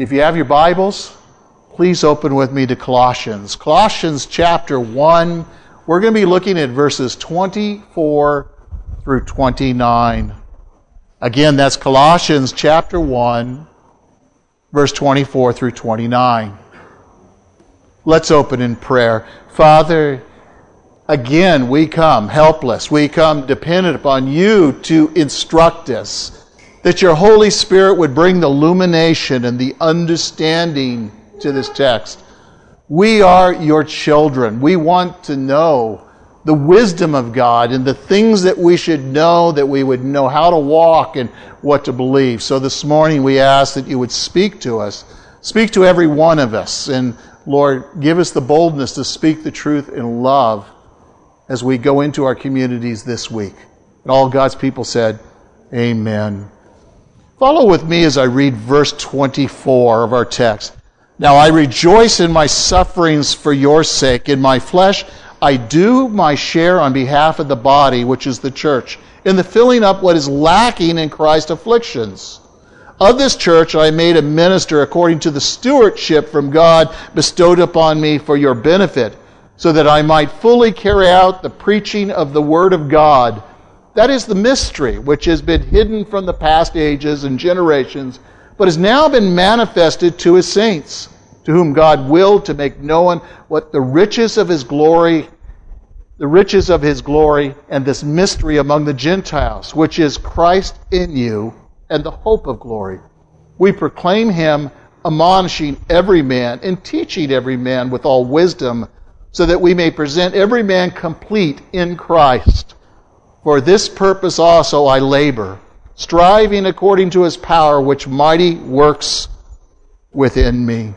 If you have your Bibles, please open with me to Colossians. Colossians chapter 1. We're going to be looking at verses 24 through 29. Again, that's Colossians chapter 1, verse 24 through 29. Let's open in prayer. Father, again, we come helpless. We come dependent upon you to instruct us that your Holy Spirit would bring the illumination and the understanding to this text. We are your children. We want to know the wisdom of God and the things that we should know, that we would know how to walk and what to believe. So this morning we ask that you would speak to us, speak to every one of us, and Lord, give us the boldness to speak the truth in love as we go into our communities this week. And all God's people said, Amen. Follow with me as I read verse 24 of our text. Now I rejoice in my sufferings for your sake. In my flesh, I do my share on behalf of the body, which is the church, in the filling up what is lacking in Christ's afflictions. Of this church I made a minister according to the stewardship from God bestowed upon me for your benefit, so that I might fully carry out the preaching of the word of God that is the mystery which has been hidden from the past ages and generations, but has now been manifested to his saints, to whom God willed to make known what the riches of his glory, the riches of his glory, and this mystery among the Gentiles, which is Christ in you, and the hope of glory. We proclaim him, admonishing every man and teaching every man with all wisdom, so that we may present every man complete in Christ. For this purpose also I labor, striving according to his power, which mighty works within me.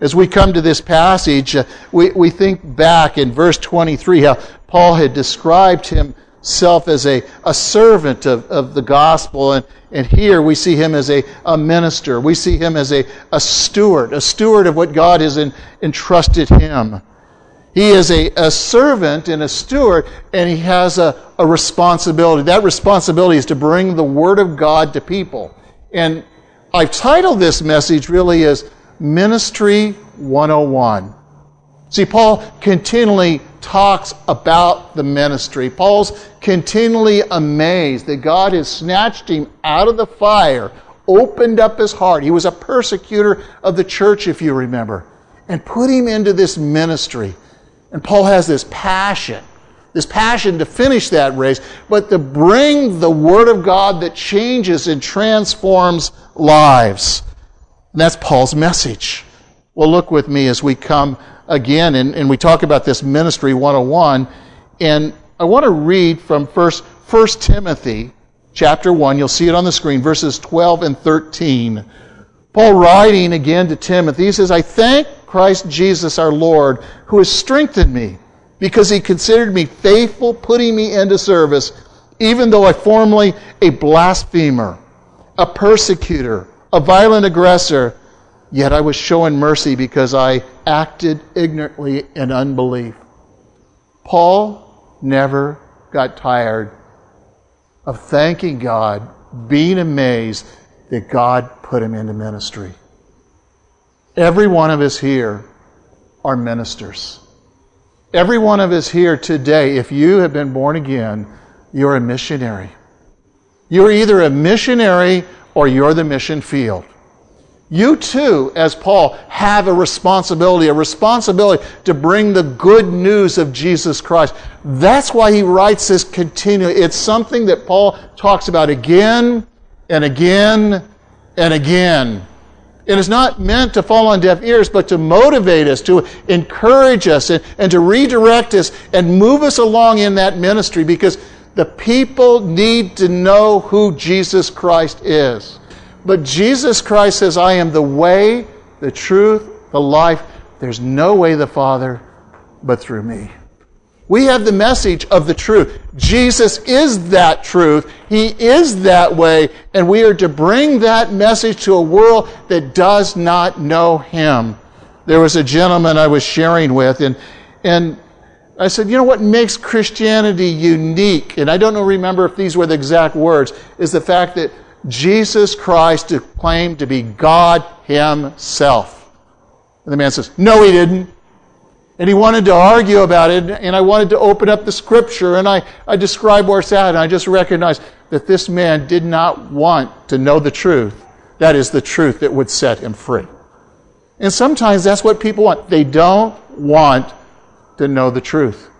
As we come to this passage, uh, we, we think back in verse 23 how Paul had described himself as a, a servant of, of the gospel, and, and here we see him as a, a minister. We see him as a, a steward, a steward of what God has in, entrusted him. He is a, a servant and a steward, and he has a, a responsibility. That responsibility is to bring the Word of God to people. And I've titled this message really as Ministry 101. See, Paul continually talks about the ministry. Paul's continually amazed that God has snatched him out of the fire, opened up his heart. He was a persecutor of the church, if you remember, and put him into this ministry. And Paul has this passion, this passion to finish that race, but to bring the Word of God that changes and transforms lives. And that's Paul's message. Well, look with me as we come again and, and we talk about this ministry 101. And I want to read from first, 1 Timothy chapter 1. You'll see it on the screen, verses 12 and 13. Paul writing again to Timothy, he says, I thank Christ Jesus our Lord, who has strengthened me, because he considered me faithful, putting me into service, even though I formerly a blasphemer, a persecutor, a violent aggressor, yet I was showing mercy because I acted ignorantly in unbelief. Paul never got tired of thanking God, being amazed that God put him into ministry. Every one of us here are ministers. Every one of us here today, if you have been born again, you're a missionary. You're either a missionary or you're the mission field. You too, as Paul, have a responsibility, a responsibility to bring the good news of Jesus Christ. That's why he writes this continually. It's something that Paul talks about again and again and again. It is not meant to fall on deaf ears, but to motivate us, to encourage us, and, and to redirect us and move us along in that ministry because the people need to know who Jesus Christ is. But Jesus Christ says, I am the way, the truth, the life. There's no way the Father but through me. We have the message of the truth. Jesus is that truth. He is that way. And we are to bring that message to a world that does not know Him. There was a gentleman I was sharing with, and, and I said, you know what makes Christianity unique? And I don't remember if these were the exact words, is the fact that Jesus Christ claimed to be God Himself. And the man says, No, he didn't. And he wanted to argue about it, and I wanted to open up the scripture, and I, I described where it's at, and I just recognized that this man did not want to know the truth. That is the truth that would set him free. And sometimes that's what people want. They don't want to know the truth.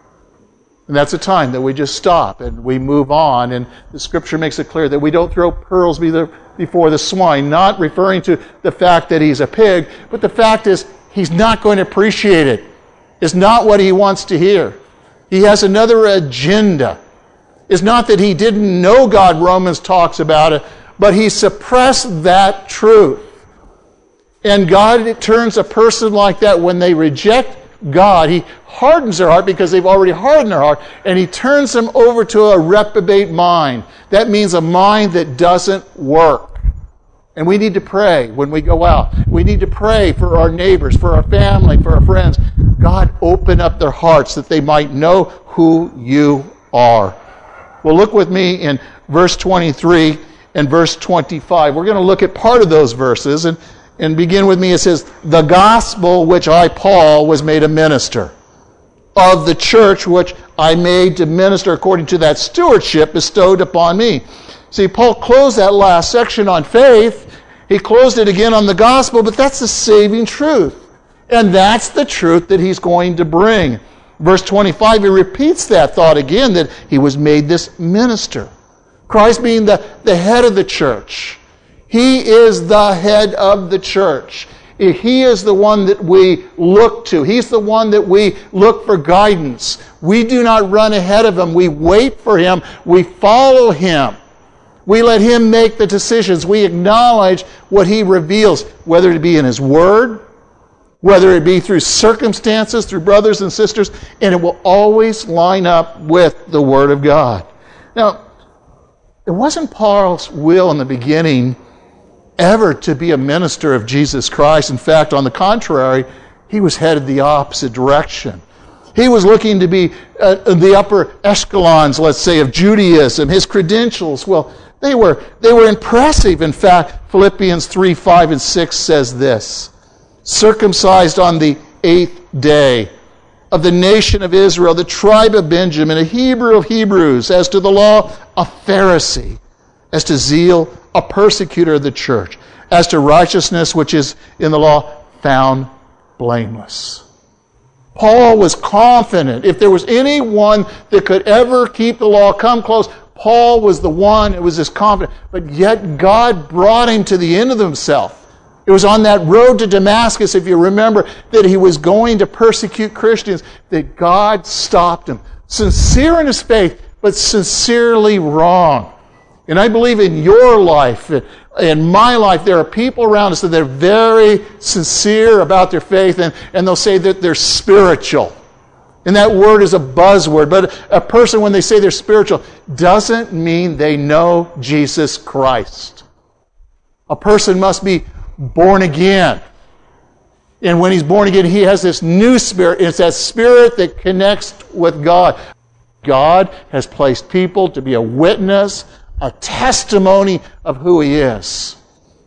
And that's a time that we just stop and we move on. And the scripture makes it clear that we don't throw pearls before the swine, not referring to the fact that he's a pig, but the fact is he's not going to appreciate it. It's not what he wants to hear. He has another agenda. It's not that he didn't know God, Romans talks about it, but he suppressed that truth. And God turns a person like that when they reject God. He hardens their heart because they've already hardened their heart, and He turns them over to a reprobate mind. That means a mind that doesn't work. And we need to pray when we go out. We need to pray for our neighbors, for our family, for our friends. God, open up their hearts that they might know who you are. Well, look with me in verse 23 and verse 25. We're going to look at part of those verses. And and begin with me. It says, The gospel which I, Paul, was made a minister of the church which I made to minister according to that stewardship bestowed upon me. See, Paul closed that last section on faith. He closed it again on the gospel, but that's the saving truth. And that's the truth that he's going to bring. Verse 25, he repeats that thought again that he was made this minister. Christ being the, the head of the church. He is the head of the church. He is the one that we look to. He's the one that we look for guidance. We do not run ahead of him. We wait for him. We follow him. We let him make the decisions. We acknowledge what he reveals, whether it be in his word, whether it be through circumstances, through brothers and sisters, and it will always line up with the word of God. Now, it wasn't Paul's will in the beginning ever to be a minister of Jesus Christ. In fact, on the contrary, he was headed the opposite direction. He was looking to be uh, the upper echelons, let's say, of Judaism. His credentials, well, they were, they were impressive. In fact, Philippians 3 5 and 6 says this circumcised on the eighth day of the nation of Israel, the tribe of Benjamin, a Hebrew of Hebrews, as to the law, a Pharisee, as to zeal, a persecutor of the church. As to righteousness, which is in the law, found blameless. Paul was confident. If there was anyone that could ever keep the law, come close, Paul was the one It was as confident. But yet God brought him to the end of himself. It was on that road to Damascus, if you remember, that he was going to persecute Christians, that God stopped him. Sincere in his faith, but sincerely wrong. And I believe in your life, in my life, there are people around us that they're very sincere about their faith and, and they'll say that they're spiritual. And that word is a buzzword, but a person, when they say they're spiritual, doesn't mean they know Jesus Christ. A person must be born again. And when he's born again, he has this new spirit. It's that spirit that connects with God. God has placed people to be a witness a testimony of who He is.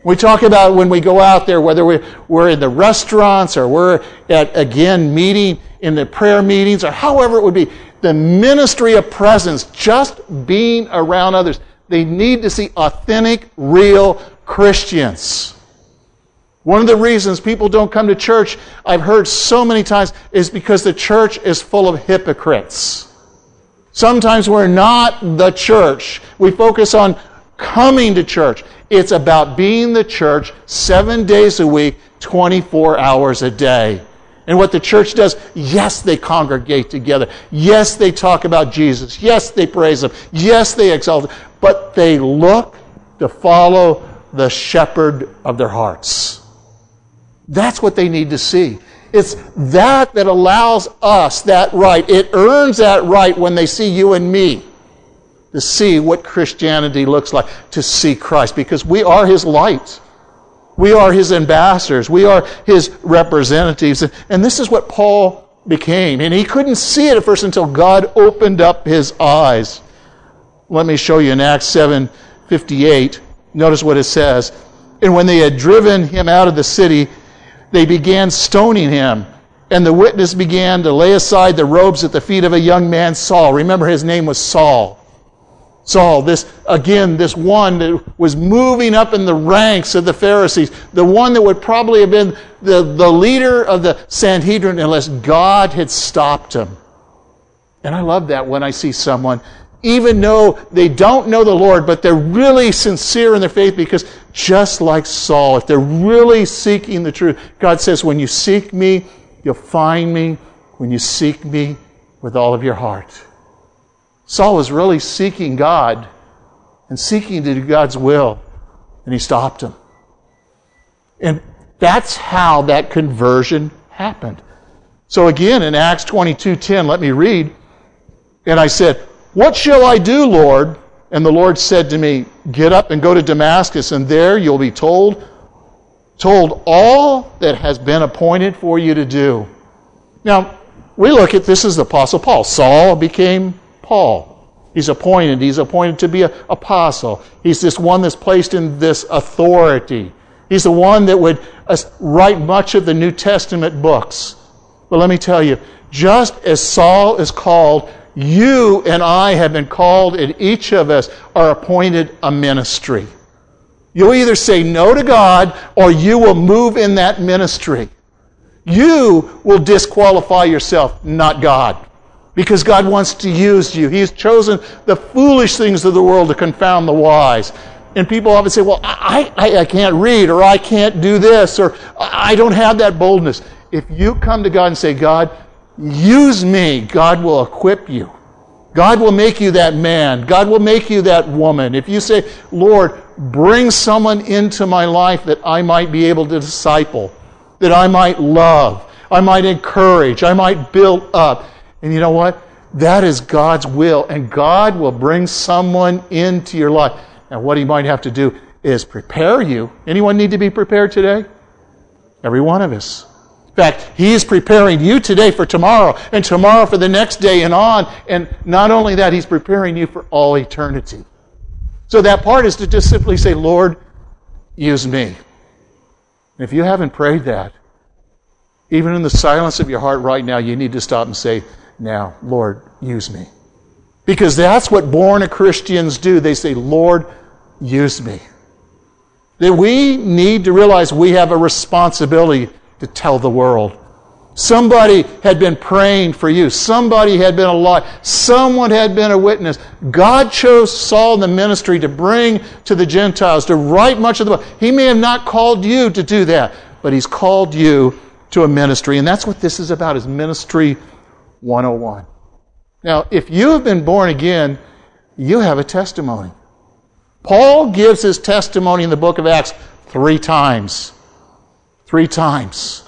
We talk about when we go out there, whether we're in the restaurants or we're at, again, meeting in the prayer meetings or however it would be, the ministry of presence, just being around others. They need to see authentic, real Christians. One of the reasons people don't come to church, I've heard so many times, is because the church is full of hypocrites. Sometimes we're not the church. We focus on coming to church. It's about being the church seven days a week, 24 hours a day. And what the church does, yes, they congregate together. Yes, they talk about Jesus. Yes, they praise Him. Yes, they exalt Him. But they look to follow the shepherd of their hearts. That's what they need to see. It's that that allows us that right. It earns that right when they see you and me to see what Christianity looks like, to see Christ, because we are His light. We are His ambassadors. We are His representatives. And this is what Paul became. And he couldn't see it at first until God opened up his eyes. Let me show you in Acts 7 58. Notice what it says. And when they had driven him out of the city, they began stoning him. And the witness began to lay aside the robes at the feet of a young man, Saul. Remember, his name was Saul. Saul, this, again, this one that was moving up in the ranks of the Pharisees, the one that would probably have been the, the leader of the Sanhedrin unless God had stopped him. And I love that when I see someone, even though they don't know the Lord, but they're really sincere in their faith because just like Saul, if they're really seeking the truth, God says, when you seek me, you'll find me when you seek me with all of your heart. Saul was really seeking God and seeking to do God's will, and he stopped him. And that's how that conversion happened. So again, in Acts 22:10, let me read. And I said, "What shall I do, Lord?" And the Lord said to me, "Get up and go to Damascus, and there you'll be told told all that has been appointed for you to do." Now, we look at this as the apostle Paul. Saul became Paul. He's appointed. He's appointed to be an apostle. He's this one that's placed in this authority. He's the one that would uh, write much of the New Testament books. But let me tell you, just as Saul is called, you and I have been called, and each of us are appointed a ministry. You'll either say no to God or you will move in that ministry. You will disqualify yourself, not God because God wants to use you. He's chosen the foolish things of the world to confound the wise. And people often say, well, I, I, I, can't read, or I can't do this, or I don't have that boldness. If you come to God and say, God, use me, God will equip you. God will make you that man. God will make you that woman. If you say, Lord, bring someone into my life that I might be able to disciple, that I might love, I might encourage, I might build up. And you know what? That is God's will, and God will bring someone into your life. Now, what He might have to do is prepare you. Anyone need to be prepared today? Every one of us. Fact, He is preparing you today for tomorrow, and tomorrow for the next day and on. And not only that, He's preparing you for all eternity. So that part is to just simply say, Lord, use me. If you haven't prayed that, even in the silence of your heart right now, you need to stop and say, now, Lord, use me. Because that's what born Christians do. They say, Lord, use me. That we need to realize we have a responsibility to tell the world. Somebody had been praying for you. Somebody had been alive. Someone had been a witness. God chose Saul in the ministry to bring to the Gentiles, to write much of the book. He may have not called you to do that, but He's called you to a ministry. And that's what this is about, is ministry 101. Now, if you have been born again, you have a testimony. Paul gives his testimony in the book of Acts three times. Three times.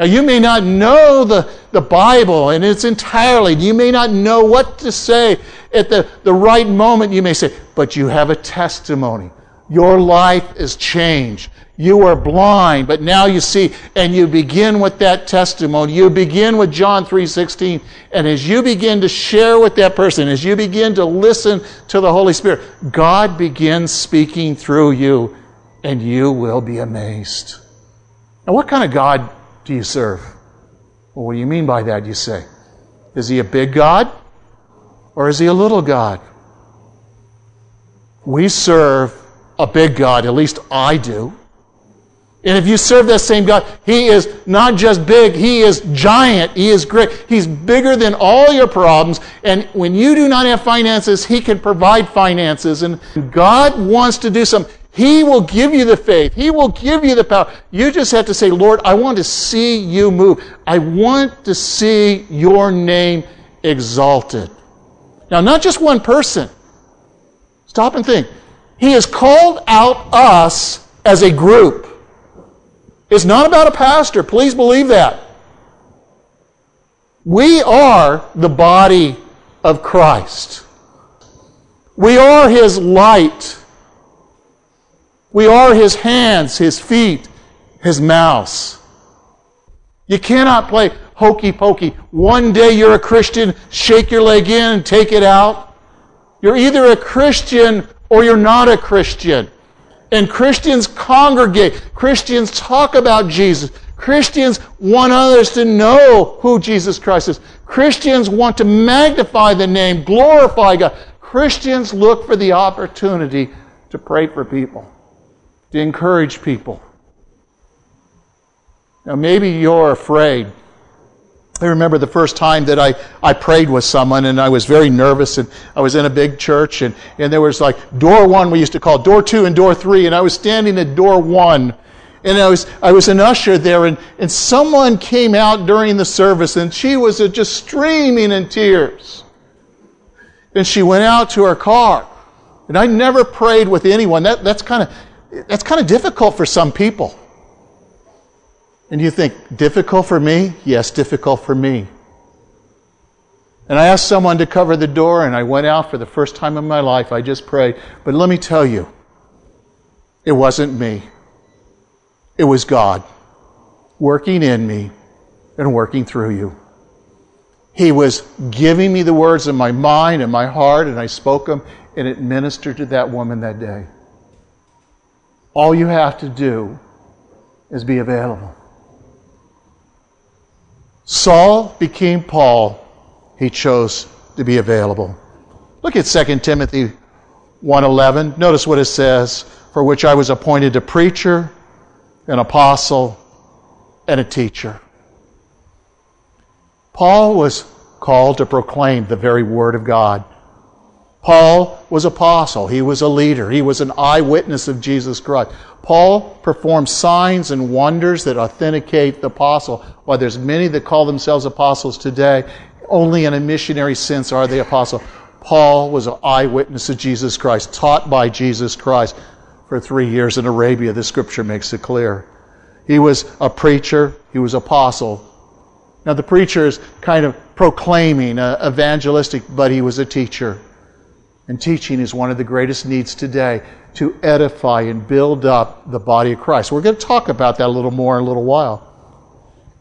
Now, you may not know the, the Bible in its entirely. You may not know what to say at the, the right moment. You may say, but you have a testimony. Your life is changed. You were blind, but now you see, and you begin with that testimony. You begin with John 3:16, and as you begin to share with that person, as you begin to listen to the Holy Spirit, God begins speaking through you, and you will be amazed. Now, what kind of God do you serve? Well, what do you mean by that, you say? Is he a big God? Or is he a little God? We serve a big God, at least I do. And if you serve that same God, He is not just big, He is giant. He is great. He's bigger than all your problems. And when you do not have finances, He can provide finances. And God wants to do something. He will give you the faith. He will give you the power. You just have to say, Lord, I want to see you move. I want to see your name exalted. Now, not just one person. Stop and think. He has called out us as a group. It's not about a pastor. Please believe that. We are the body of Christ. We are His light. We are His hands, His feet, His mouth. You cannot play hokey pokey. One day you're a Christian, shake your leg in and take it out. You're either a Christian or you're not a Christian. And Christians congregate. Christians talk about Jesus. Christians want others to know who Jesus Christ is. Christians want to magnify the name, glorify God. Christians look for the opportunity to pray for people, to encourage people. Now, maybe you're afraid I remember the first time that I, I prayed with someone and I was very nervous and I was in a big church and, and there was like door one we used to call door two and door three and I was standing at door one and I was, I was an usher there and, and someone came out during the service and she was uh, just streaming in tears. And she went out to her car. And I never prayed with anyone. That, that's kind of, that's kind of difficult for some people. And you think, difficult for me? Yes, difficult for me. And I asked someone to cover the door, and I went out for the first time in my life. I just prayed. But let me tell you, it wasn't me, it was God working in me and working through you. He was giving me the words in my mind and my heart, and I spoke them, and it ministered to that woman that day. All you have to do is be available. Saul became Paul. He chose to be available. Look at 2 Timothy 1:11. Notice what it says, "For which I was appointed a preacher, an apostle, and a teacher." Paul was called to proclaim the very word of God. Paul was apostle. He was a leader. He was an eyewitness of Jesus Christ. Paul performed signs and wonders that authenticate the apostle. While there's many that call themselves apostles today, only in a missionary sense are they apostle. Paul was an eyewitness of Jesus Christ, taught by Jesus Christ for three years in Arabia. The scripture makes it clear. He was a preacher. He was apostle. Now the preacher is kind of proclaiming, uh, evangelistic, but he was a teacher. And teaching is one of the greatest needs today to edify and build up the body of Christ. We're going to talk about that a little more in a little while.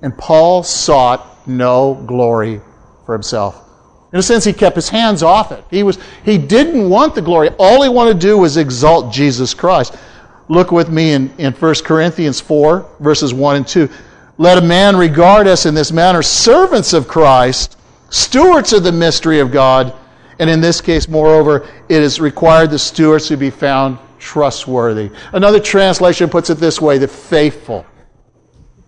And Paul sought no glory for himself. In a sense, he kept his hands off it. He, was, he didn't want the glory. All he wanted to do was exalt Jesus Christ. Look with me in, in 1 Corinthians 4, verses 1 and 2. Let a man regard us in this manner, servants of Christ, stewards of the mystery of God and in this case, moreover, it is required the stewards to be found trustworthy. Another translation puts it this way the faithful.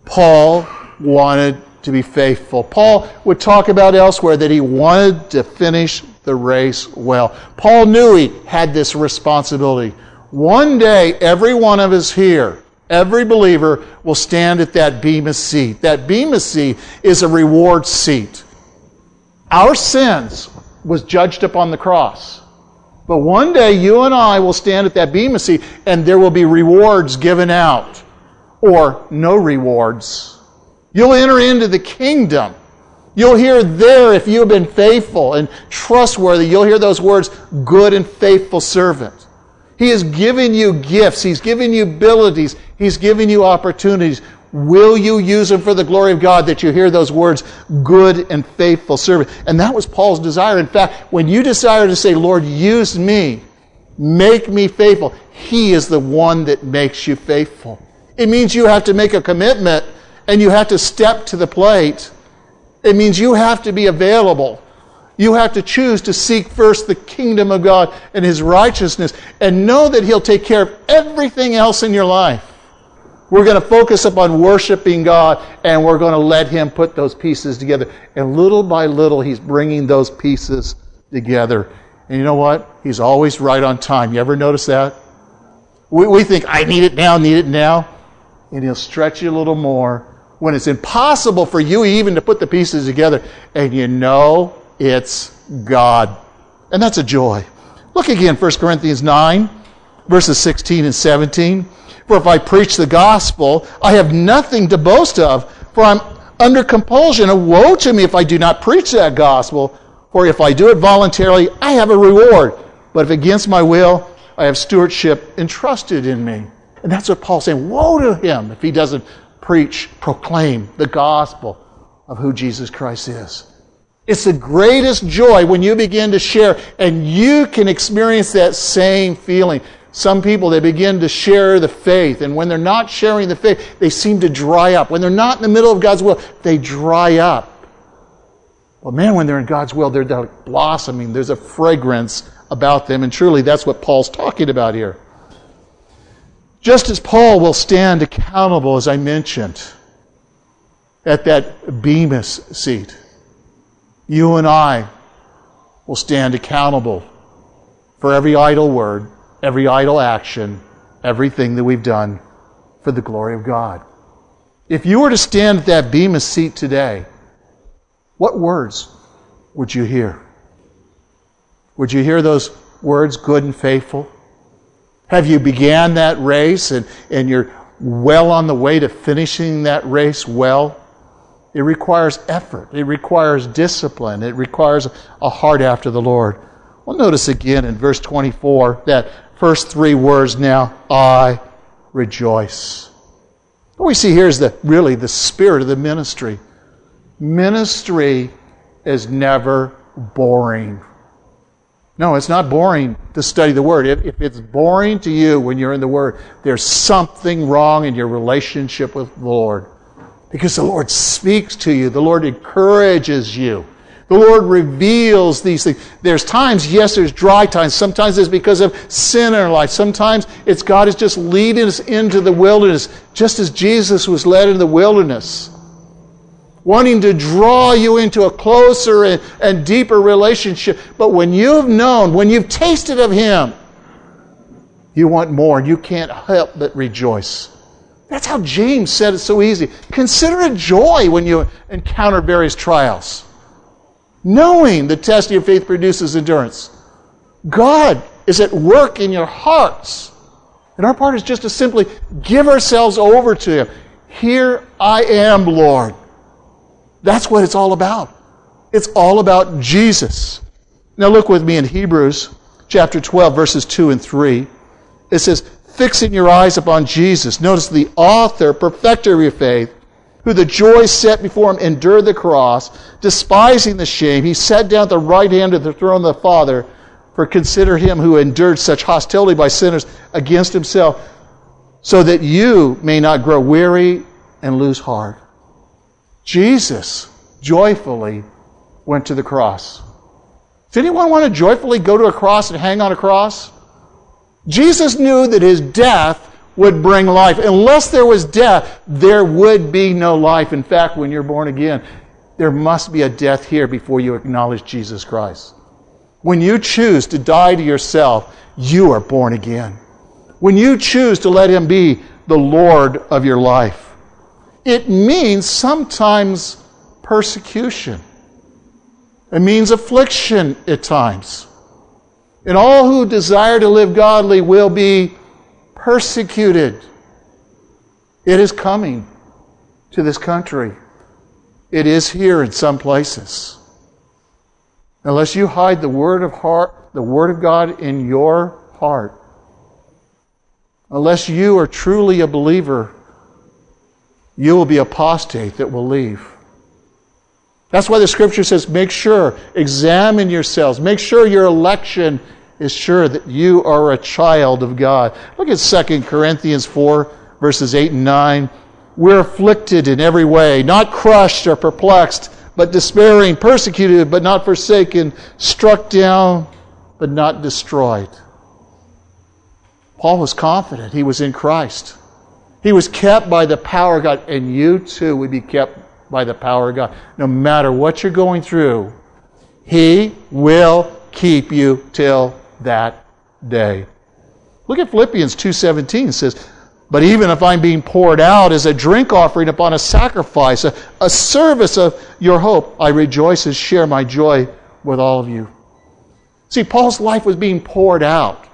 Paul wanted to be faithful. Paul would talk about elsewhere that he wanted to finish the race well. Paul knew he had this responsibility. One day, every one of us here, every believer, will stand at that Bema seat. That Bema seat is a reward seat. Our sins was judged upon the cross. But one day you and I will stand at that bema seat and there will be rewards given out or no rewards. You'll enter into the kingdom. You'll hear there, if you've been faithful and trustworthy, you'll hear those words, good and faithful servant. He has given you gifts. He's given you abilities. He's given you opportunities. Will you use them for the glory of God that you hear those words, good and faithful servant? And that was Paul's desire. In fact, when you desire to say, Lord, use me, make me faithful, He is the one that makes you faithful. It means you have to make a commitment and you have to step to the plate. It means you have to be available. You have to choose to seek first the kingdom of God and His righteousness and know that He'll take care of everything else in your life. We're going to focus upon worshiping God and we're going to let Him put those pieces together. And little by little, He's bringing those pieces together. And you know what? He's always right on time. You ever notice that? We, we think, I need it now, need it now. And He'll stretch you a little more when it's impossible for you even to put the pieces together. And you know it's God. And that's a joy. Look again, 1 Corinthians 9, verses 16 and 17. For if I preach the gospel, I have nothing to boast of, for I'm under compulsion. And woe to me if I do not preach that gospel. For if I do it voluntarily, I have a reward. But if against my will, I have stewardship entrusted in me. And that's what Paul's saying. Woe to him if he doesn't preach, proclaim the gospel of who Jesus Christ is. It's the greatest joy when you begin to share and you can experience that same feeling Some people, they begin to share the faith, and when they're not sharing the faith, they seem to dry up. When they're not in the middle of God's will, they dry up. Well, man, when they're in God's will, they're like blossoming. There's a fragrance about them, and truly that's what Paul's talking about here. Just as Paul will stand accountable, as I mentioned, at that Bema seat, you and I will stand accountable for every idle word, every idle action, everything that we've done for the glory of God. If you were to stand at that Bema seat today, what words would you hear? Would you hear those words, good and faithful? Have you began that race and, and you're well on the way to finishing that race well? It requires effort. It requires discipline. It requires a heart after the Lord. Well, notice again in verse 24 that first three words now, I rejoice. What we see here is the, really the spirit of the ministry. Ministry is never boring. No, it's not boring to study the Word. If, if, it's boring to you when you're in the Word, there's something wrong in your relationship with the Lord. Because the Lord speaks to you, the Lord encourages you. The Lord reveals these things. There's times, yes, there's dry times. Sometimes it's because of sin in our life. Sometimes it's God is just leading us into the wilderness, just as Jesus was led in the wilderness wanting to draw you into a closer and, and, deeper relationship. But when you've known, when you've tasted of Him, you want more and you can't help but rejoice. That's how James said it so easy. Consider it joy when you encounter various trials, knowing the test of your faith produces endurance. God is at work in your hearts. And our part is just to simply give ourselves over to Him. Here I am, Lord. That's what it's all about. It's all about Jesus. Now look with me in Hebrews chapter 12, verses 2 and 3. It says, Fixing your eyes upon Jesus. Notice the author, perfecter of your faith, who the joy set before him endured the cross, despising the shame. He sat down at the right hand of the throne of the Father. For consider him who endured such hostility by sinners against himself, so that you may not grow weary and lose heart. Jesus joyfully went to the cross. Does anyone want to joyfully go to a cross and hang on a cross? Jesus knew that his death would bring life. Unless there was death, there would be no life. In fact, when you're born again, there must be a death here before you acknowledge Jesus Christ. When you choose to die to yourself, you are born again. When you choose to let him be the Lord of your life, it means sometimes persecution. It means affliction at times. And all who desire to live godly will be persecuted. It is coming to this country. It is here in some places. Unless you hide the word of heart, the word of God in your heart, unless you are truly a believer, you will be apostate that will leave. That's why the scripture says, make sure, examine yourselves, make sure your election is sure that you are a child of God. Look at 2 Corinthians 4, verses 8 and 9. We're afflicted in every way, not crushed or perplexed, but despairing, persecuted, but not forsaken, struck down, but not destroyed. Paul was confident he was in Christ. He was kept by the power of God, and you too would be kept by the power of God. No matter what you're going through, He will keep you till that day. Look at Philippians 2:17 it says, "But even if I'm being poured out as a drink offering upon a sacrifice, a, a service of your hope, I rejoice and share my joy with all of you." See, Paul's life was being poured out.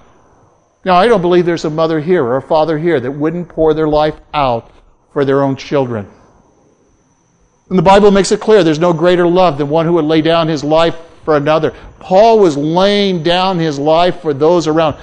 Now, I don't believe there's a mother here or a father here that wouldn't pour their life out for their own children. And the Bible makes it clear there's no greater love than one who would lay down his life for another. Paul was laying down his life for those around.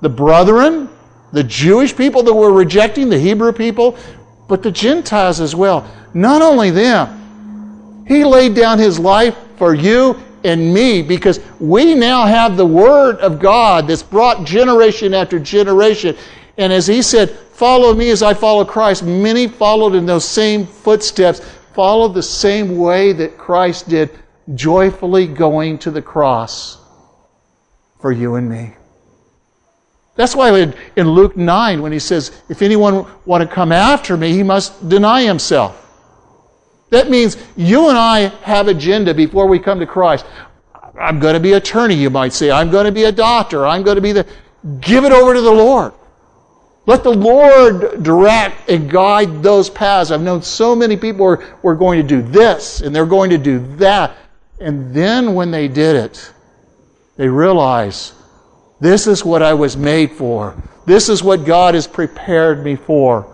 The brethren, the Jewish people that were rejecting, the Hebrew people, but the Gentiles as well. Not only them, he laid down his life for you and me because we now have the Word of God that's brought generation after generation. And as he said, Follow me as I follow Christ, many followed in those same footsteps, followed the same way that Christ did, joyfully going to the cross for you and me. That's why in, Luke 9, when he says, If anyone want to come after me, he must deny himself. That means you and I have agenda before we come to Christ. I'm going to be attorney, you might say. I'm going to be a doctor. I'm going to be the. Give it over to the Lord. Let the Lord direct and guide those paths. I've known so many people who are, are going to do this and they're going to do that. And then when they did it, they realize this is what I was made for. This is what God has prepared me for.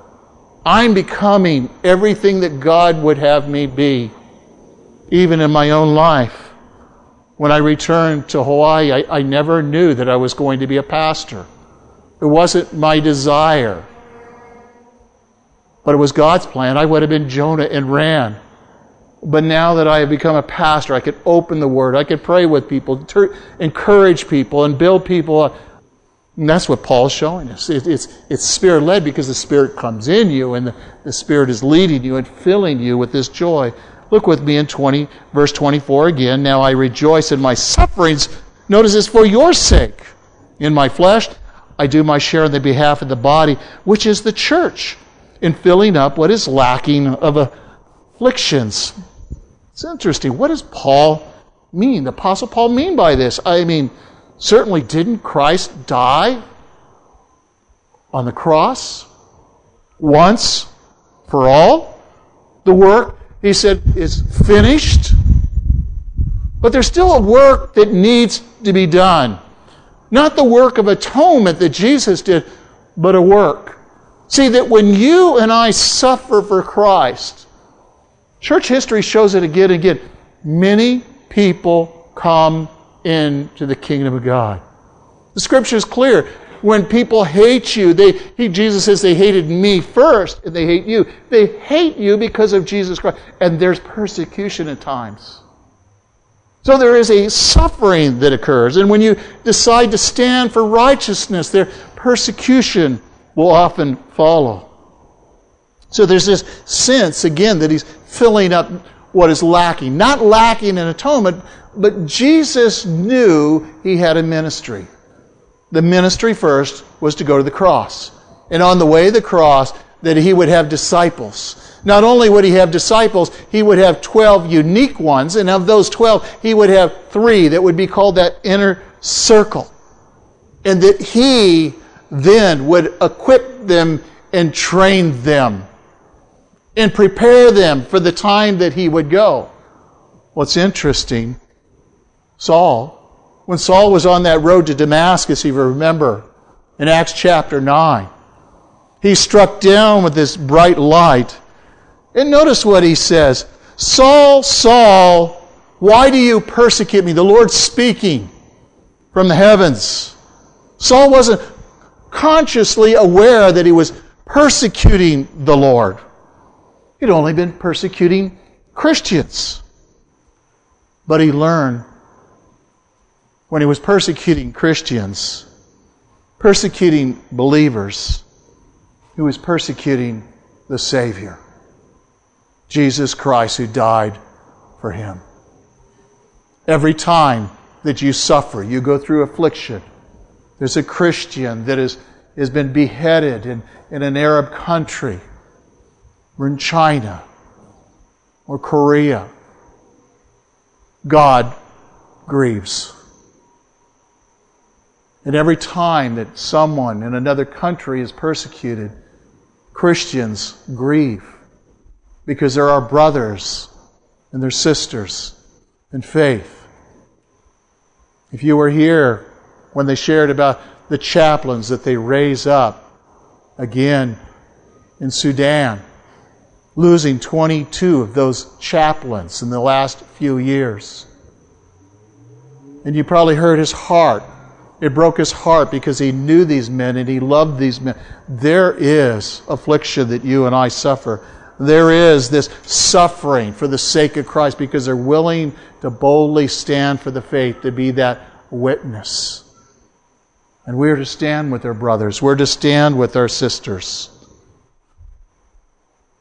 I'm becoming everything that God would have me be, even in my own life. When I returned to Hawaii, I, I never knew that I was going to be a pastor. It wasn't my desire. But it was God's plan. I would have been Jonah and ran. But now that I have become a pastor, I could open the Word, I could pray with people, encourage people, and build people up. And that's what Paul's showing us. It, it's, it's spirit led because the Spirit comes in you and the, the Spirit is leading you and filling you with this joy. Look with me in 20, verse 24 again. Now I rejoice in my sufferings. Notice this for your sake. In my flesh, I do my share in the behalf of the body, which is the church, in filling up what is lacking of afflictions. It's interesting. What does Paul mean? The Apostle Paul mean by this? I mean, Certainly, didn't Christ die on the cross once for all? The work, he said, is finished. But there's still a work that needs to be done. Not the work of atonement that Jesus did, but a work. See, that when you and I suffer for Christ, church history shows it again and again. Many people come into the kingdom of God. The scripture is clear. When people hate you, they, he, Jesus says they hated me first and they hate you. They hate you because of Jesus Christ. And there's persecution at times. So there is a suffering that occurs. And when you decide to stand for righteousness, their persecution will often follow. So there's this sense, again, that he's filling up what is lacking. Not lacking in atonement, but Jesus knew he had a ministry. The ministry first was to go to the cross. And on the way to the cross, that he would have disciples. Not only would he have disciples, he would have 12 unique ones, and of those 12, he would have three that would be called that inner circle. And that he then would equip them and train them and prepare them for the time that he would go. What's interesting Saul, when Saul was on that road to Damascus, if you remember, in Acts chapter 9, he struck down with this bright light. And notice what he says Saul, Saul, why do you persecute me? The Lord speaking from the heavens. Saul wasn't consciously aware that he was persecuting the Lord. He'd only been persecuting Christians. But he learned when he was persecuting Christians, persecuting believers, he was persecuting the Savior, Jesus Christ, who died for him. Every time that you suffer, you go through affliction. There's a Christian that is, has been beheaded in, in an Arab country, or in China, or Korea. God grieves. And every time that someone in another country is persecuted, Christians grieve because they're our brothers and their sisters in faith. If you were here when they shared about the chaplains that they raise up again in Sudan, losing 22 of those chaplains in the last few years. And you probably heard his heart it broke his heart because he knew these men and he loved these men. There is affliction that you and I suffer. there is this suffering for the sake of Christ because they're willing to boldly stand for the faith, to be that witness. And we're to stand with our brothers, we're to stand with our sisters.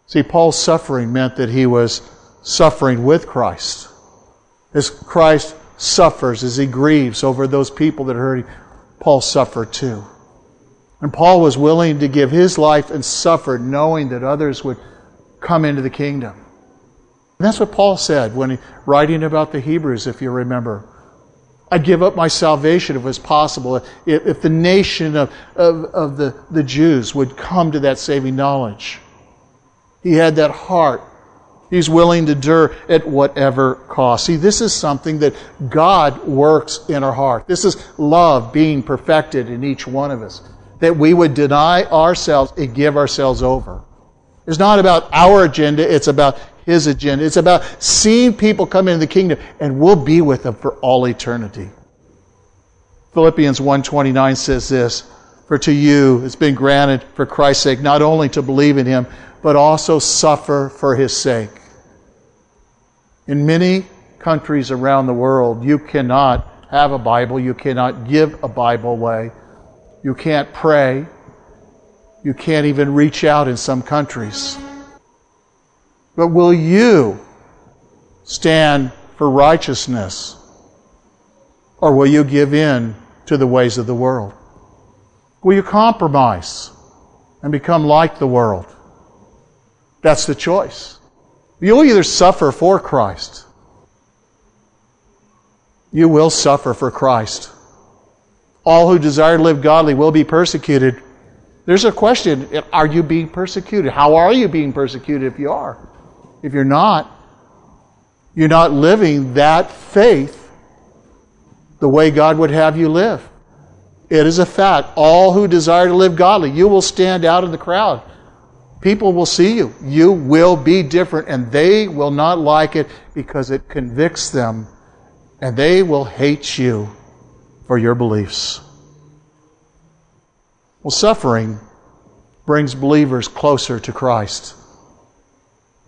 See, Paul's suffering meant that he was suffering with Christ. As Christ suffers, as he grieves over those people that hurt him, Paul suffered too. And Paul was willing to give his life and suffer knowing that others would come into the kingdom. And that's what Paul said when he, writing about the Hebrews, if you remember. I'd give up my salvation if it was possible, if, if the nation of, of, of the, the Jews would come to that saving knowledge. He had that heart. He's willing to endure at whatever cost. See, this is something that God works in our heart. This is love being perfected in each one of us that we would deny ourselves and give ourselves over. It's not about our agenda, it's about His agenda. It's about seeing people come into the kingdom and we'll be with them for all eternity. Philippians 1:29 says this, "For to you it's been granted for Christ's sake not only to believe in him, but also suffer for his sake." In many countries around the world, you cannot have a Bible, you cannot give a Bible away you can't pray. You can't even reach out in some countries. But will you stand for righteousness? Or will you give in to the ways of the world? Will you compromise and become like the world? That's the choice. You'll either suffer for Christ. You will suffer for Christ all who desire to live godly will be persecuted. There's a question are you being persecuted? How are you being persecuted if you are? If you're not, you're not living that faith the way God would have you live. It is a fact. All who desire to live godly, you will stand out in the crowd. People will see you. You will be different, and they will not like it because it convicts them, and they will hate you for your beliefs. Well, suffering brings believers closer to Christ.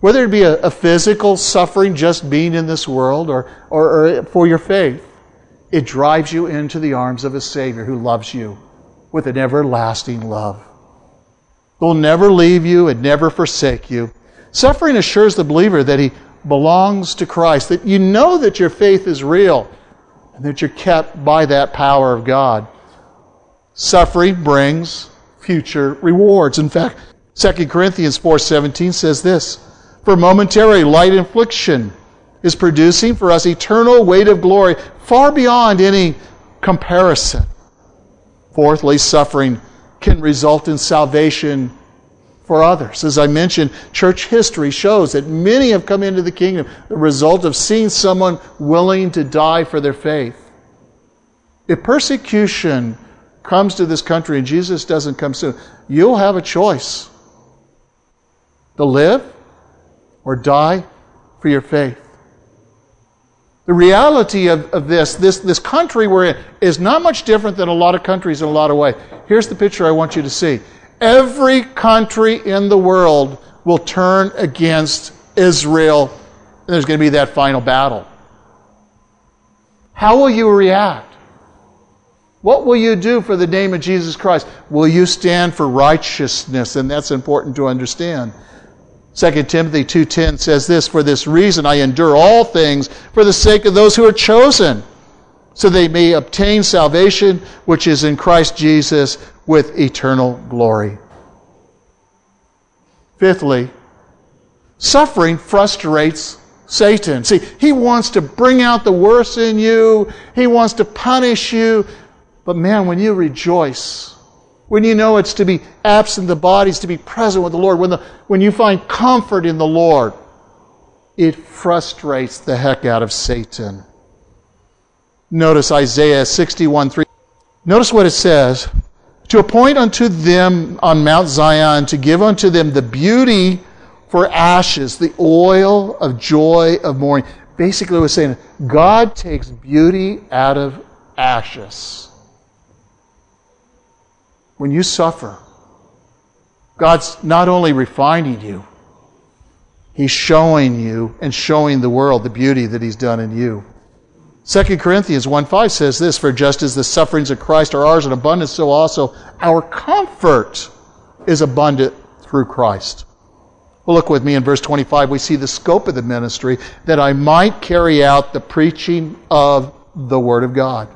Whether it be a, a physical suffering just being in this world or, or, or for your faith, it drives you into the arms of a Savior who loves you with an everlasting love. Will never leave you and never forsake you. Suffering assures the believer that he belongs to Christ, that you know that your faith is real, and that you're kept by that power of God. Suffering brings future rewards. In fact, 2 Corinthians 4:17 says this, "For momentary light infliction is producing for us eternal weight of glory far beyond any comparison." Fourthly, suffering can result in salvation for others. As I mentioned, church history shows that many have come into the kingdom the result of seeing someone willing to die for their faith. If persecution comes to this country and Jesus doesn't come soon, you'll have a choice to live or die for your faith. The reality of, of this, this, this country we're in, is not much different than a lot of countries in a lot of ways. Here's the picture I want you to see. Every country in the world will turn against Israel, and there's going to be that final battle. How will you react? What will you do for the name of Jesus Christ? Will you stand for righteousness? And that's important to understand. 2 Timothy 2:10 says this, "For this reason I endure all things for the sake of those who are chosen, so they may obtain salvation which is in Christ Jesus with eternal glory. Fifthly, suffering frustrates Satan. See, he wants to bring out the worst in you, he wants to punish you. But man, when you rejoice, when you know it's to be absent the bodies, to be present with the Lord, when, the, when you find comfort in the Lord, it frustrates the heck out of Satan. Notice Isaiah 61 3. Notice what it says to appoint unto them on Mount Zion, to give unto them the beauty for ashes, the oil of joy of mourning. Basically, we're saying God takes beauty out of ashes. When you suffer, God's not only refining you, He's showing you and showing the world the beauty that He's done in you. 2 Corinthians 1 5 says this For just as the sufferings of Christ are ours in abundance, so also our comfort is abundant through Christ. Well, look with me in verse 25. We see the scope of the ministry that I might carry out the preaching of the Word of God.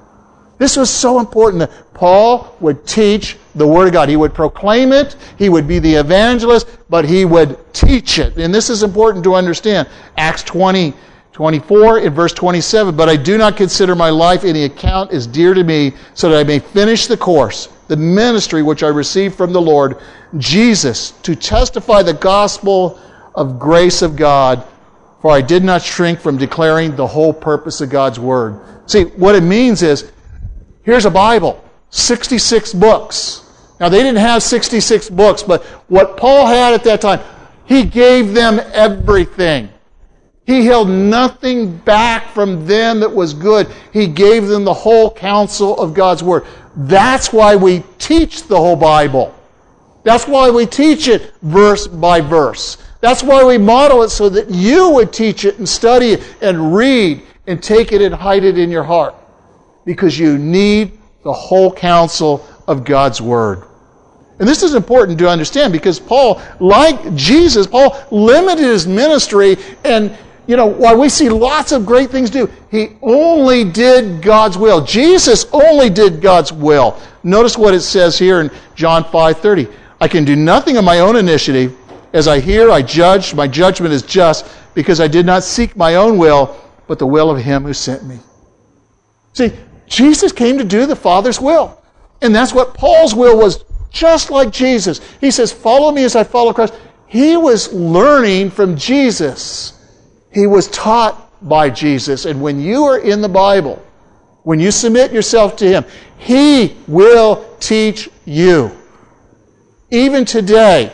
This was so important that Paul would teach the Word of God. He would proclaim it, he would be the evangelist, but he would teach it. And this is important to understand. Acts 20, 24 in verse 27 But I do not consider my life any account as dear to me, so that I may finish the course, the ministry which I received from the Lord Jesus, to testify the gospel of grace of God. For I did not shrink from declaring the whole purpose of God's Word. See, what it means is Here's a Bible, 66 books. Now, they didn't have 66 books, but what Paul had at that time, he gave them everything. He held nothing back from them that was good. He gave them the whole counsel of God's Word. That's why we teach the whole Bible. That's why we teach it verse by verse. That's why we model it so that you would teach it and study it and read and take it and hide it in your heart because you need the whole counsel of God's Word. And this is important to understand because Paul, like Jesus, Paul limited his ministry and you know, while we see lots of great things do, he only did God's will. Jesus only did God's will. Notice what it says here in John 5:30. I can do nothing of my own initiative. As I hear, I judge. My judgment is just because I did not seek my own will, but the will of him who sent me. See, Jesus came to do the Father's will. And that's what Paul's will was, just like Jesus. He says, Follow me as I follow Christ. He was learning from Jesus, he was taught by Jesus. And when you are in the Bible, when you submit yourself to Him, He will teach you. Even today,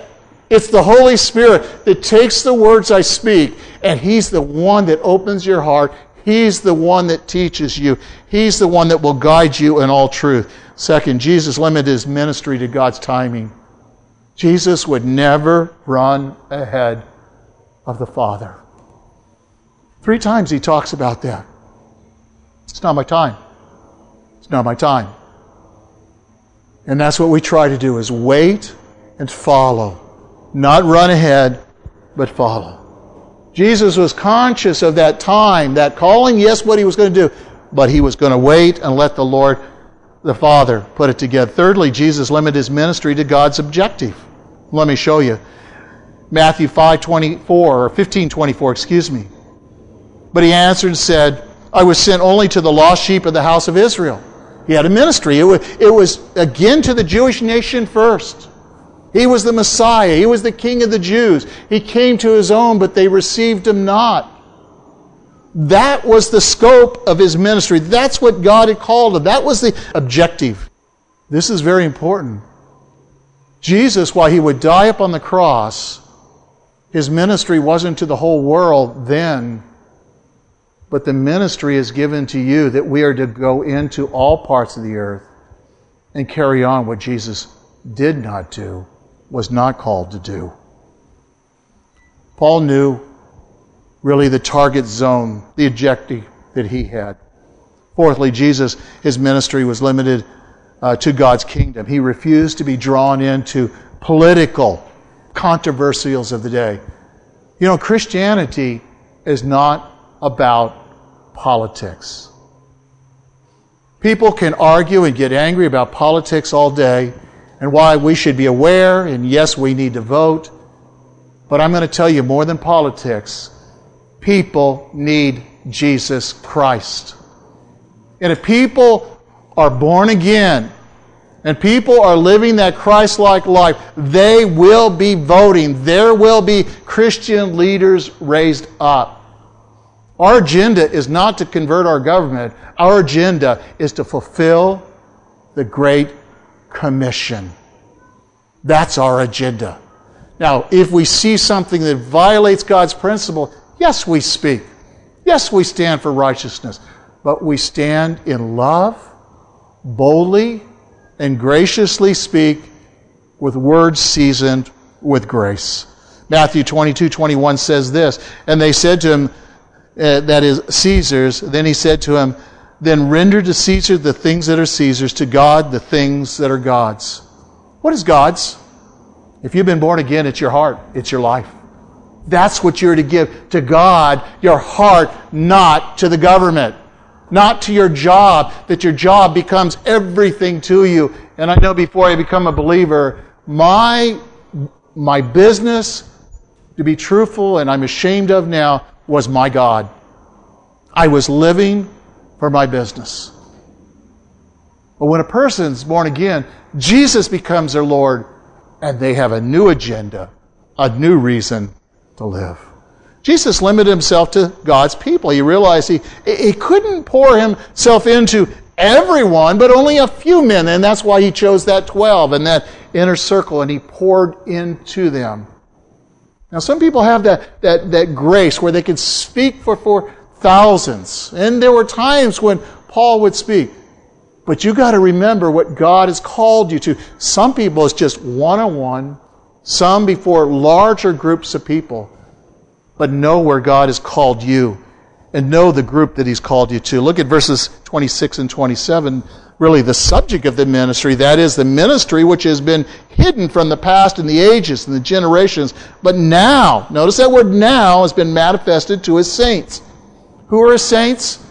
it's the Holy Spirit that takes the words I speak, and He's the one that opens your heart. He's the one that teaches you. He's the one that will guide you in all truth. Second, Jesus limited his ministry to God's timing. Jesus would never run ahead of the Father. Three times he talks about that. It's not my time. It's not my time. And that's what we try to do is wait and follow. Not run ahead, but follow. Jesus was conscious of that time, that calling, yes, what he was going to do, but he was going to wait and let the Lord, the Father, put it together. Thirdly, Jesus limited his ministry to God's objective. Let me show you. Matthew 5 24, or 15 24, excuse me. But he answered and said, I was sent only to the lost sheep of the house of Israel. He had a ministry. It was, it was again to the Jewish nation first. He was the Messiah. He was the King of the Jews. He came to his own, but they received him not. That was the scope of his ministry. That's what God had called him. That was the objective. This is very important. Jesus, while he would die upon the cross, his ministry wasn't to the whole world then, but the ministry is given to you that we are to go into all parts of the earth and carry on what Jesus did not do was not called to do. Paul knew really the target zone, the objective that he had. Fourthly, Jesus, his ministry was limited uh, to God's kingdom. He refused to be drawn into political controversials of the day. You know, Christianity is not about politics. People can argue and get angry about politics all day, and why we should be aware, and yes, we need to vote. But I'm going to tell you more than politics. People need Jesus Christ. And if people are born again, and people are living that Christ like life, they will be voting. There will be Christian leaders raised up. Our agenda is not to convert our government, our agenda is to fulfill the Great commission. That's our agenda. Now, if we see something that violates God's principle, yes, we speak. Yes, we stand for righteousness. But we stand in love, boldly, and graciously speak with words seasoned with grace. Matthew 22, 21 says this, and they said to him, uh, that is Caesar's, then he said to him, then render to Caesar the things that are Caesar's, to God the things that are God's. What is God's? If you've been born again, it's your heart, it's your life. That's what you're to give to God, your heart, not to the government, not to your job, that your job becomes everything to you. And I know before I become a believer, my, my business, to be truthful, and I'm ashamed of now, was my God. I was living for my business. But when a person's born again, Jesus becomes their Lord, and they have a new agenda, a new reason to live. Jesus limited himself to God's people. He realized he, he couldn't pour himself into everyone, but only a few men, and that's why he chose that 12 and that inner circle, and he poured into them. Now, some people have that, that, that grace where they can speak for, for thousands. And there were times when Paul would speak. But you got to remember what God has called you to. Some people it's just one on one, some before larger groups of people. But know where God has called you and know the group that He's called you to. Look at verses 26 and 27 really the subject of the ministry. That is the ministry which has been hidden from the past and the ages and the generations, but now, notice that word now has been manifested to his saints. Who are his saints?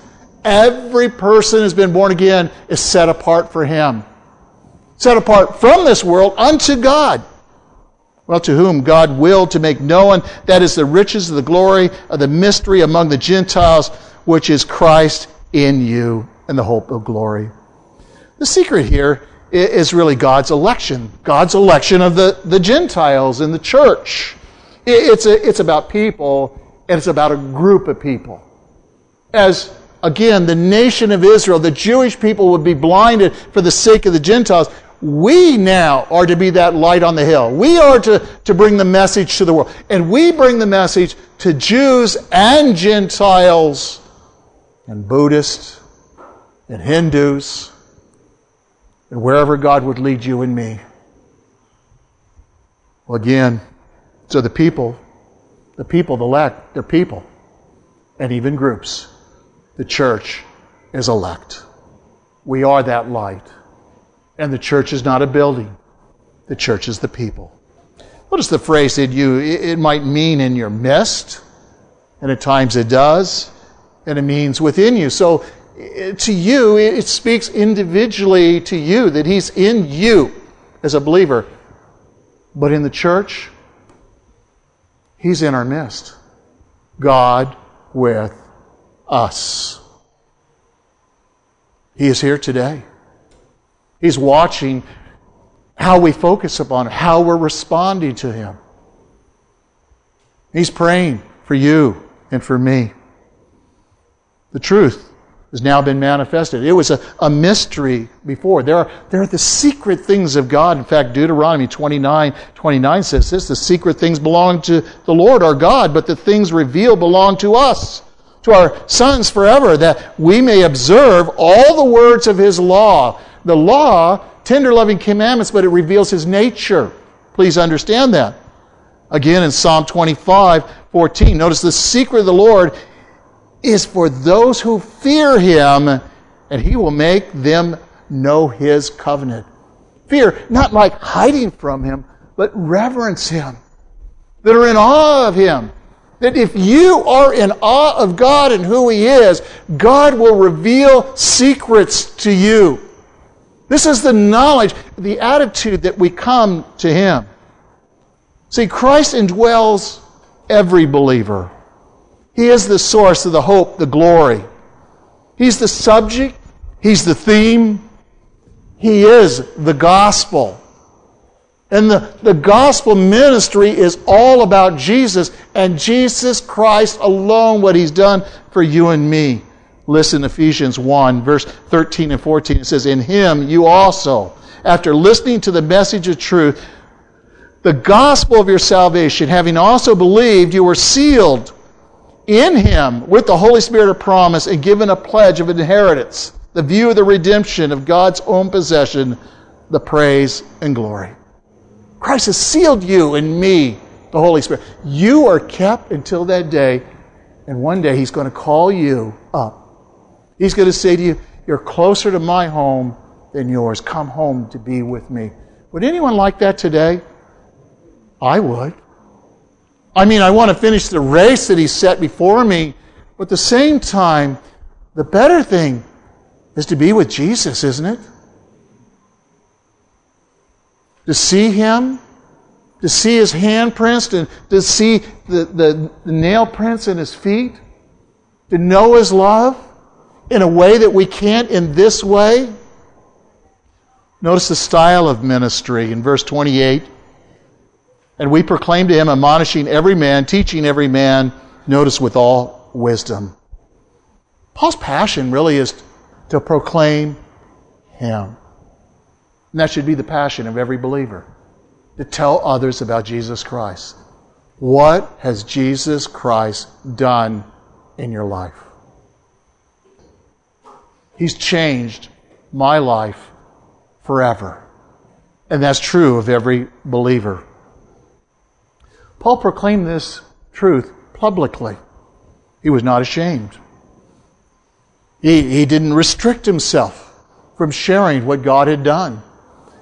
Every person who's been born again is set apart for him. Set apart from this world unto God. Well, to whom God willed to make known that is the riches of the glory of the mystery among the Gentiles, which is Christ in you and the hope of glory. The secret here is really God's election, God's election of the, the Gentiles in the church. It's, a, it's about people, and it's about a group of people. As, again, the nation of Israel, the Jewish people would be blinded for the sake of the Gentiles. We now are to be that light on the hill. We are to, to bring the message to the world. And we bring the message to Jews and Gentiles and Buddhists and Hindus and wherever God would lead you and me. Well, again, so the people, the people, the elect, they're people, and even groups. The church is elect. We are that light. And the church is not a building, the church is the people. What is the phrase that you, it might mean in your midst, and at times it does, and it means within you. So eh, to you, it speaks individually to you, that He's in you as a believer. But in the church, He's in our midst. God with us. He is here today. He's watching how we focus upon it, how we're responding to Him. He's praying for you and for me. The truth has now been manifested. It was a, a mystery before. There are, there are the secret things of God. In fact, Deuteronomy 29, 29 says this, the secret things belong to the Lord our God, but the things revealed belong to us, to our sons forever, that we may observe all the words of his law. The law, tender loving commandments, but it reveals his nature. Please understand that. Again in Psalm 25, 14, notice the secret of the Lord is for those who fear him, and he will make them know his covenant. Fear, not like hiding from him, but reverence him. That are in awe of him. That if you are in awe of God and who he is, God will reveal secrets to you. This is the knowledge, the attitude that we come to him. See, Christ indwells every believer. He is the source of the hope, the glory. He's the subject. He's the theme. He is the gospel. And the, the gospel ministry is all about Jesus and Jesus Christ alone, what he's done for you and me. Listen, Ephesians 1, verse 13 and 14. It says, In him you also, after listening to the message of truth, the gospel of your salvation, having also believed, you were sealed in him with the Holy Spirit of promise and given a pledge of inheritance, the view of the redemption of God's own possession, the praise and glory. Christ has sealed you and me the Holy Spirit. You are kept until that day, and one day He's going to call you up. He's going to say to you, You're closer to my home than yours. Come home to be with me. Would anyone like that today? I would. I mean, I want to finish the race that He set before me, but at the same time, the better thing is to be with Jesus, isn't it? To see Him, to see His handprints, and to see the, the, the nail prints in His feet, to know His love in a way that we can't in this way. Notice the style of ministry in verse 28. And we proclaim to him, admonishing every man, teaching every man, notice with all wisdom. Paul's passion really is to proclaim him. And that should be the passion of every believer to tell others about Jesus Christ. What has Jesus Christ done in your life? He's changed my life forever. And that's true of every believer. Paul proclaimed this truth publicly. He was not ashamed. He, he didn't restrict himself from sharing what God had done.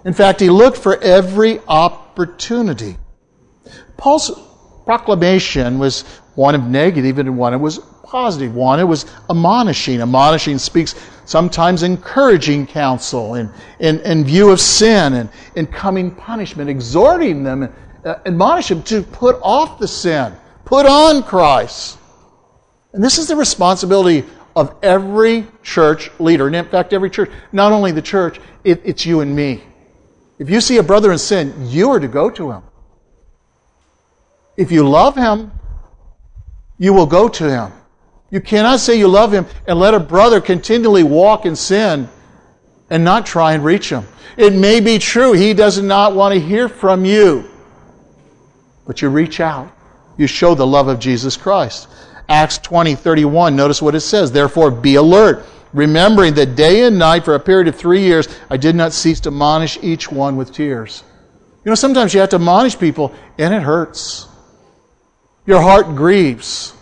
In fact, he looked for every opportunity. Paul's proclamation was one of negative and one it was positive. One, it was admonishing. Admonishing speaks sometimes encouraging counsel in, in, in view of sin and in coming punishment, exhorting them, uh, admonish them to put off the sin, put on Christ. And this is the responsibility of every church leader. And in fact, every church, not only the church, it, it's you and me. If you see a brother in sin, you are to go to him. If you love him, you will go to him. You cannot say you love him and let a brother continually walk in sin and not try and reach him. It may be true he does not want to hear from you, but you reach out. You show the love of Jesus Christ. Acts 20, 31, notice what it says. Therefore, be alert, remembering that day and night for a period of three years I did not cease to admonish each one with tears. You know, sometimes you have to admonish people and it hurts. Your heart grieves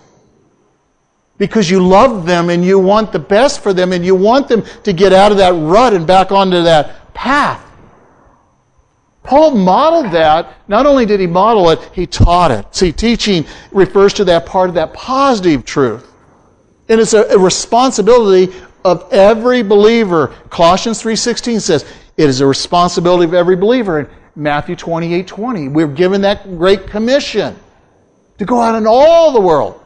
because you love them and you want the best for them and you want them to get out of that rut and back onto that path. Paul modeled that. Not only did he model it, he taught it. See, teaching refers to that part of that positive truth. And it's a, responsibility of every believer. Colossians 3.16 says, it is a responsibility of every believer. In Matthew 28, 20, we're given that great commission to go out in all the world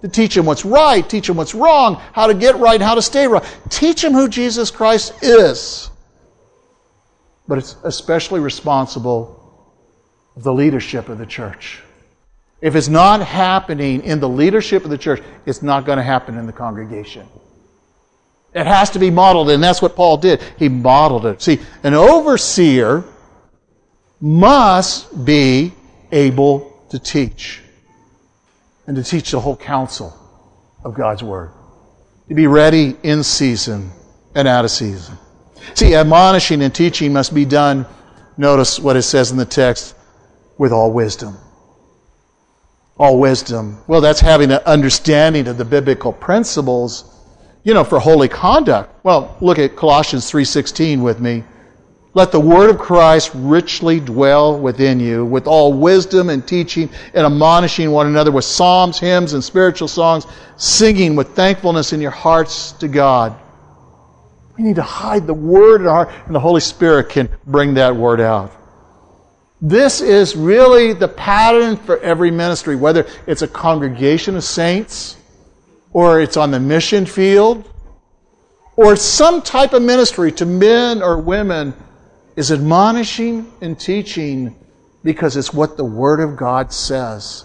to teach them what's right, teach them what's wrong, how to get right, how to stay right. Teach them who Jesus Christ is. But it's especially responsible of the leadership of the church. If it's not happening in the leadership of the church, it's not going to happen in the congregation. It has to be modeled, and that's what Paul did. He modeled it. See, an overseer must be able to teach and to teach the whole counsel of God's Word. To be ready in season and out of season. See, admonishing and teaching must be done, notice what it says in the text, with all wisdom. All wisdom. Well, that's having an understanding of the biblical principles, you know, for holy conduct. Well, look at Colossians 3.16 with me. Let the word of Christ richly dwell within you with all wisdom and teaching and admonishing one another with psalms, hymns, and spiritual songs, singing with thankfulness in your hearts to God. We need to hide the word in our heart, and the Holy Spirit can bring that word out. This is really the pattern for every ministry, whether it's a congregation of saints, or it's on the mission field, or some type of ministry to men or women is admonishing and teaching because it's what the Word of God says.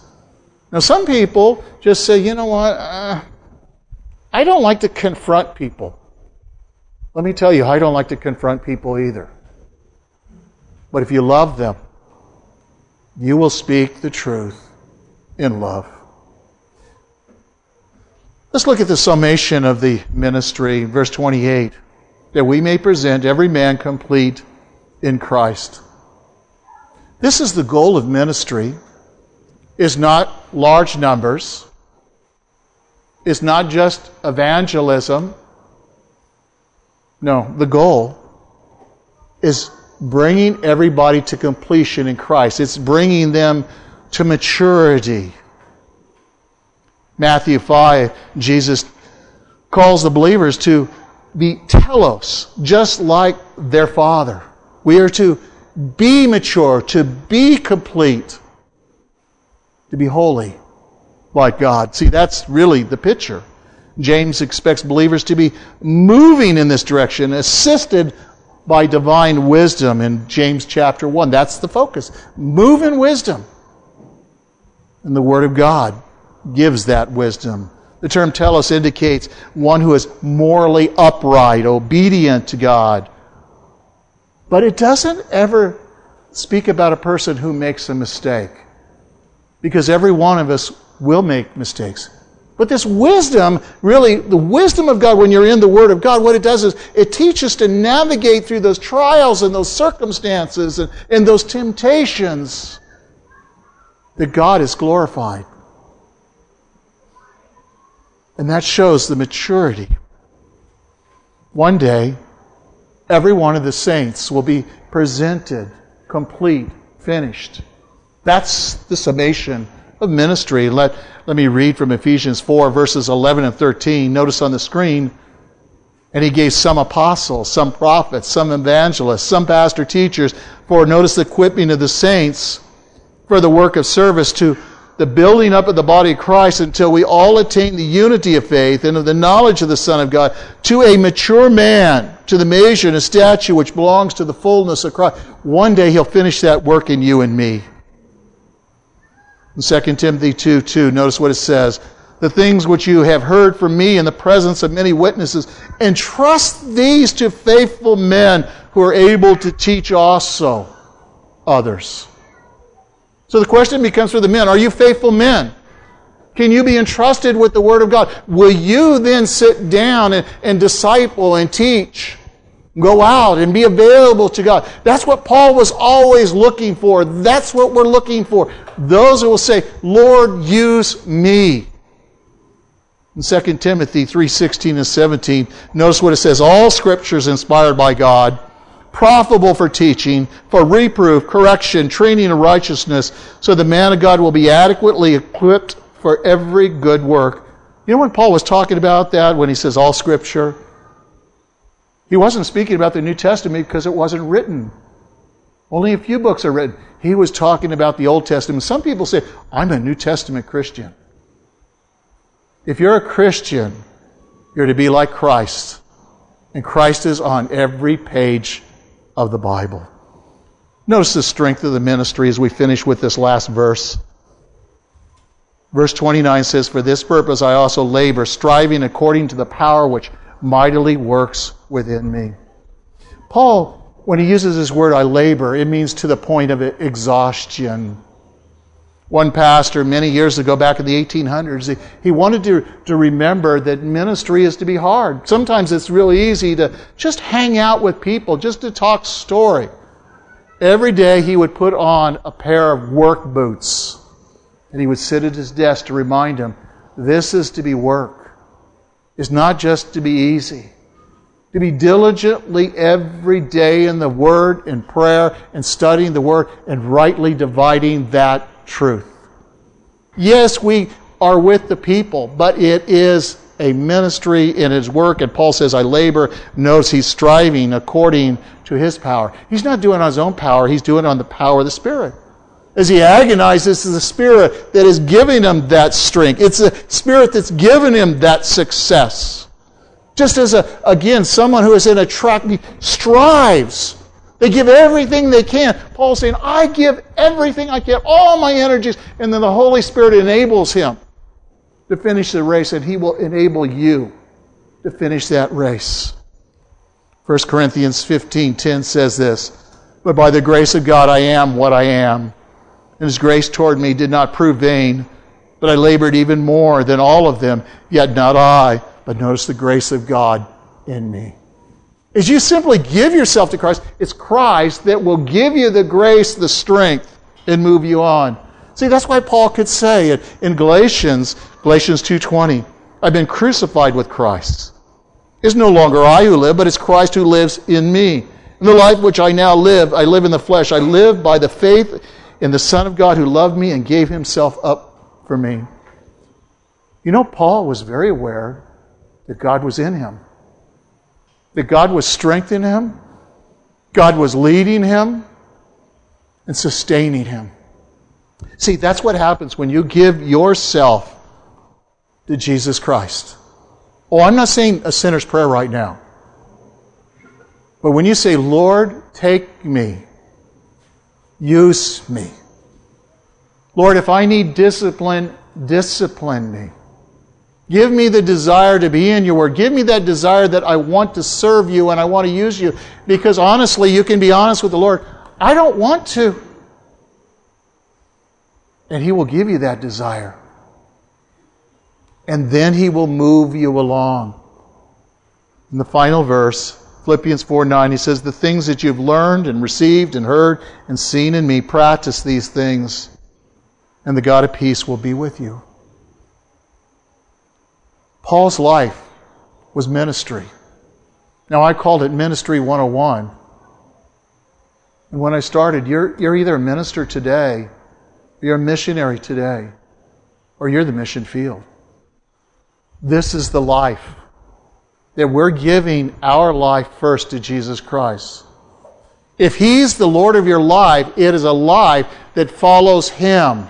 Now, some people just say, you know what? Uh, I don't like to confront people. Let me tell you, I don't like to confront people either. But if you love them, you will speak the truth in love. Let's look at the summation of the ministry, verse 28. That we may present every man complete in Christ. This is the goal of ministry. is not large numbers, is not just evangelism. No, the goal is bringing everybody to completion in Christ. It's bringing them to maturity. Matthew 5, Jesus calls the believers to be telos, just like their Father. We are to be mature, to be complete, to be holy like God. See, that's really the picture. James expects believers to be moving in this direction, assisted by divine wisdom in James chapter 1. That's the focus. Move in wisdom. And the Word of God gives that wisdom. The term telos indicates one who is morally upright, obedient to God. But it doesn't ever speak about a person who makes a mistake. Because every one of us will make mistakes. But this wisdom, really, the wisdom of God, when you're in the Word of God, what it does is it teaches to navigate through those trials and those circumstances and, and those temptations that God is glorified. And that shows the maturity. One day, every one of the saints will be presented, complete, finished. That's the summation of ministry. Let, let me read from Ephesians 4, verses 11 and 13. Notice on the screen. And he gave some apostles, some prophets, some evangelists, some pastor teachers for, notice the equipping of the saints for the work of service to the building up of the body of Christ until we all attain the unity of faith and of the knowledge of the Son of God to a mature man, to the measure and a stature which belongs to the fullness of Christ. One day he'll finish that work in you and me. In 2 Timothy 2 2, notice what it says. The things which you have heard from me in the presence of many witnesses, entrust these to faithful men who are able to teach also others. So the question becomes for the men are you faithful men? Can you be entrusted with the Word of God? Will you then sit down and, and disciple and teach? Go out and be available to God. That's what Paul was always looking for. That's what we're looking for. Those who will say, Lord, use me. In 2 Timothy 3:16 and 17, notice what it says, all scripture is inspired by God, profitable for teaching, for reproof, correction, training in righteousness, so the man of God will be adequately equipped for every good work. You know when Paul was talking about that when he says all scripture? He wasn't speaking about the New Testament because it wasn't written. Only a few books are written. He was talking about the Old Testament. Some people say, I'm a New Testament Christian. If you're a Christian, you're to be like Christ. And Christ is on every page of the Bible. Notice the strength of the ministry as we finish with this last verse. Verse 29 says, For this purpose I also labor, striving according to the power which mightily works within me. Paul, when he uses this word, I labor, it means to the point of exhaustion. One pastor many years ago, back in the 1800s, he, wanted to, to remember that ministry is to be hard. Sometimes it's really easy to just hang out with people, just to talk story. Every day he would put on a pair of work boots and he would sit at his desk to remind him this is to be work It's not just to be easy, to be diligently every day in the Word and prayer and studying the Word and rightly dividing that truth. Yes, we are with the people, but it is a ministry in his work. And Paul says, I labor. Notice he's striving according to his power. He's not doing it on his own power, he's doing it on the power of the Spirit as he agonizes, is the Spirit that is giving him that strength. It's the Spirit that's given him that success. Just as, a, again, someone who is in a track strives. They give everything they can. Paul's saying, I give everything I can, all my energies, and then the Holy Spirit enables him to finish the race, and he will enable you to finish that race. 1 Corinthians 15:10 says this, "But by the grace of God I am what I am." and his grace toward me did not prove vain, but I labored even more than all of them, yet not I, but notice the grace of God in me. As you simply give yourself to Christ, it's Christ that will give you the grace, the strength, and move you on. See, that's why Paul could say in Galatians, Galatians 2:20, I've been crucified with Christ. It's no longer I who live, but it's Christ who lives in me. In the life which I now live, I live in the flesh. I live by the faith in the Son of God who loved me and gave himself up for me. You know, Paul was very aware that God was in him, that God was strengthening him, God was leading him and sustaining him. See, that's what happens when you give yourself to Jesus Christ. Oh, I'm not saying a sinner's prayer right now. But when you say, Lord, take me, use me. Lord, if I need discipline, discipline me. Give me the desire to be in your word. Give me that desire that I want to serve you and I want to use you. Because honestly, you can be honest with the Lord. I don't want to. And He will give you that desire. And then He will move you along. In the final verse, Philippians 4 9, he says, The things that you've learned and received and heard and seen in me, practice these things, and the God of peace will be with you. Paul's life was ministry. Now, I called it Ministry 101. And when I started, you're, you're either a minister today, you're a missionary today, or you're the mission field. This is the life that we're giving our life first to Jesus Christ. If He's the Lord of your life, it is a life that follows Him.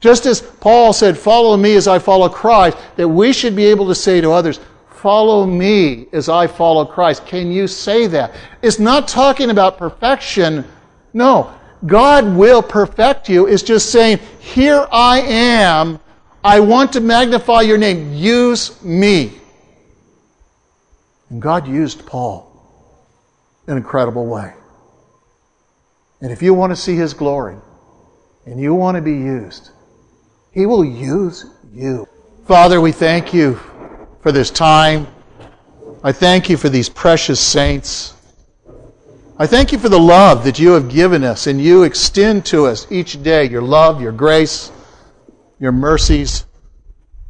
Just as Paul said, Follow me as I follow Christ, that we should be able to say to others, Follow me as I follow Christ. Can you say that? It's not talking about perfection. No. God will perfect you. It's just saying, Here I am. I want to magnify your name. Use me. And God used Paul in an incredible way. And if you want to see his glory and you want to be used, he will use you. Father, we thank you for this time. I thank you for these precious saints. I thank you for the love that you have given us and you extend to us each day your love, your grace, your mercies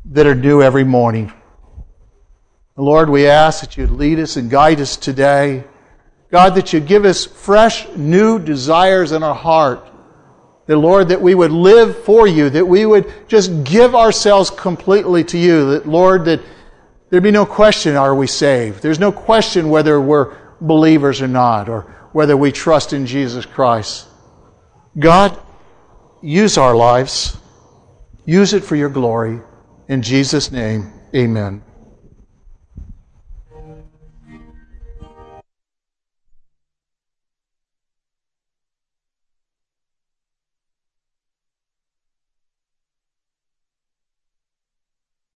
that are due every morning. Lord, we ask that you'd lead us and guide us today. God, that you give us fresh, new desires in our heart that, Lord, that we would live for you, that we would just give ourselves completely to you, that, Lord, that there'd be no question are we saved. There's no question whether we're believers or not, or whether we trust in Jesus Christ. God, use our lives. Use it for your glory. In Jesus' name, amen.